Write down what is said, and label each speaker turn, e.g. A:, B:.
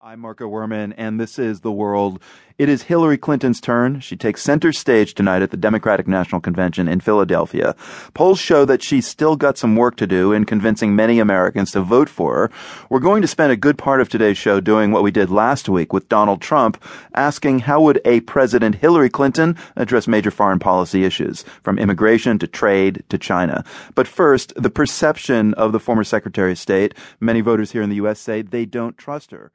A: I'm Marco Werman, and this is The World. It is Hillary Clinton's turn. She takes center stage tonight at the Democratic National Convention in Philadelphia. Polls show that she's still got some work to do in convincing many Americans to vote for her. We're going to spend a good part of today's show doing what we did last week with Donald Trump, asking how would a President Hillary Clinton address major foreign policy issues, from immigration to trade to China. But first, the perception of the former Secretary of State. Many voters here in the U.S. say they don't trust her.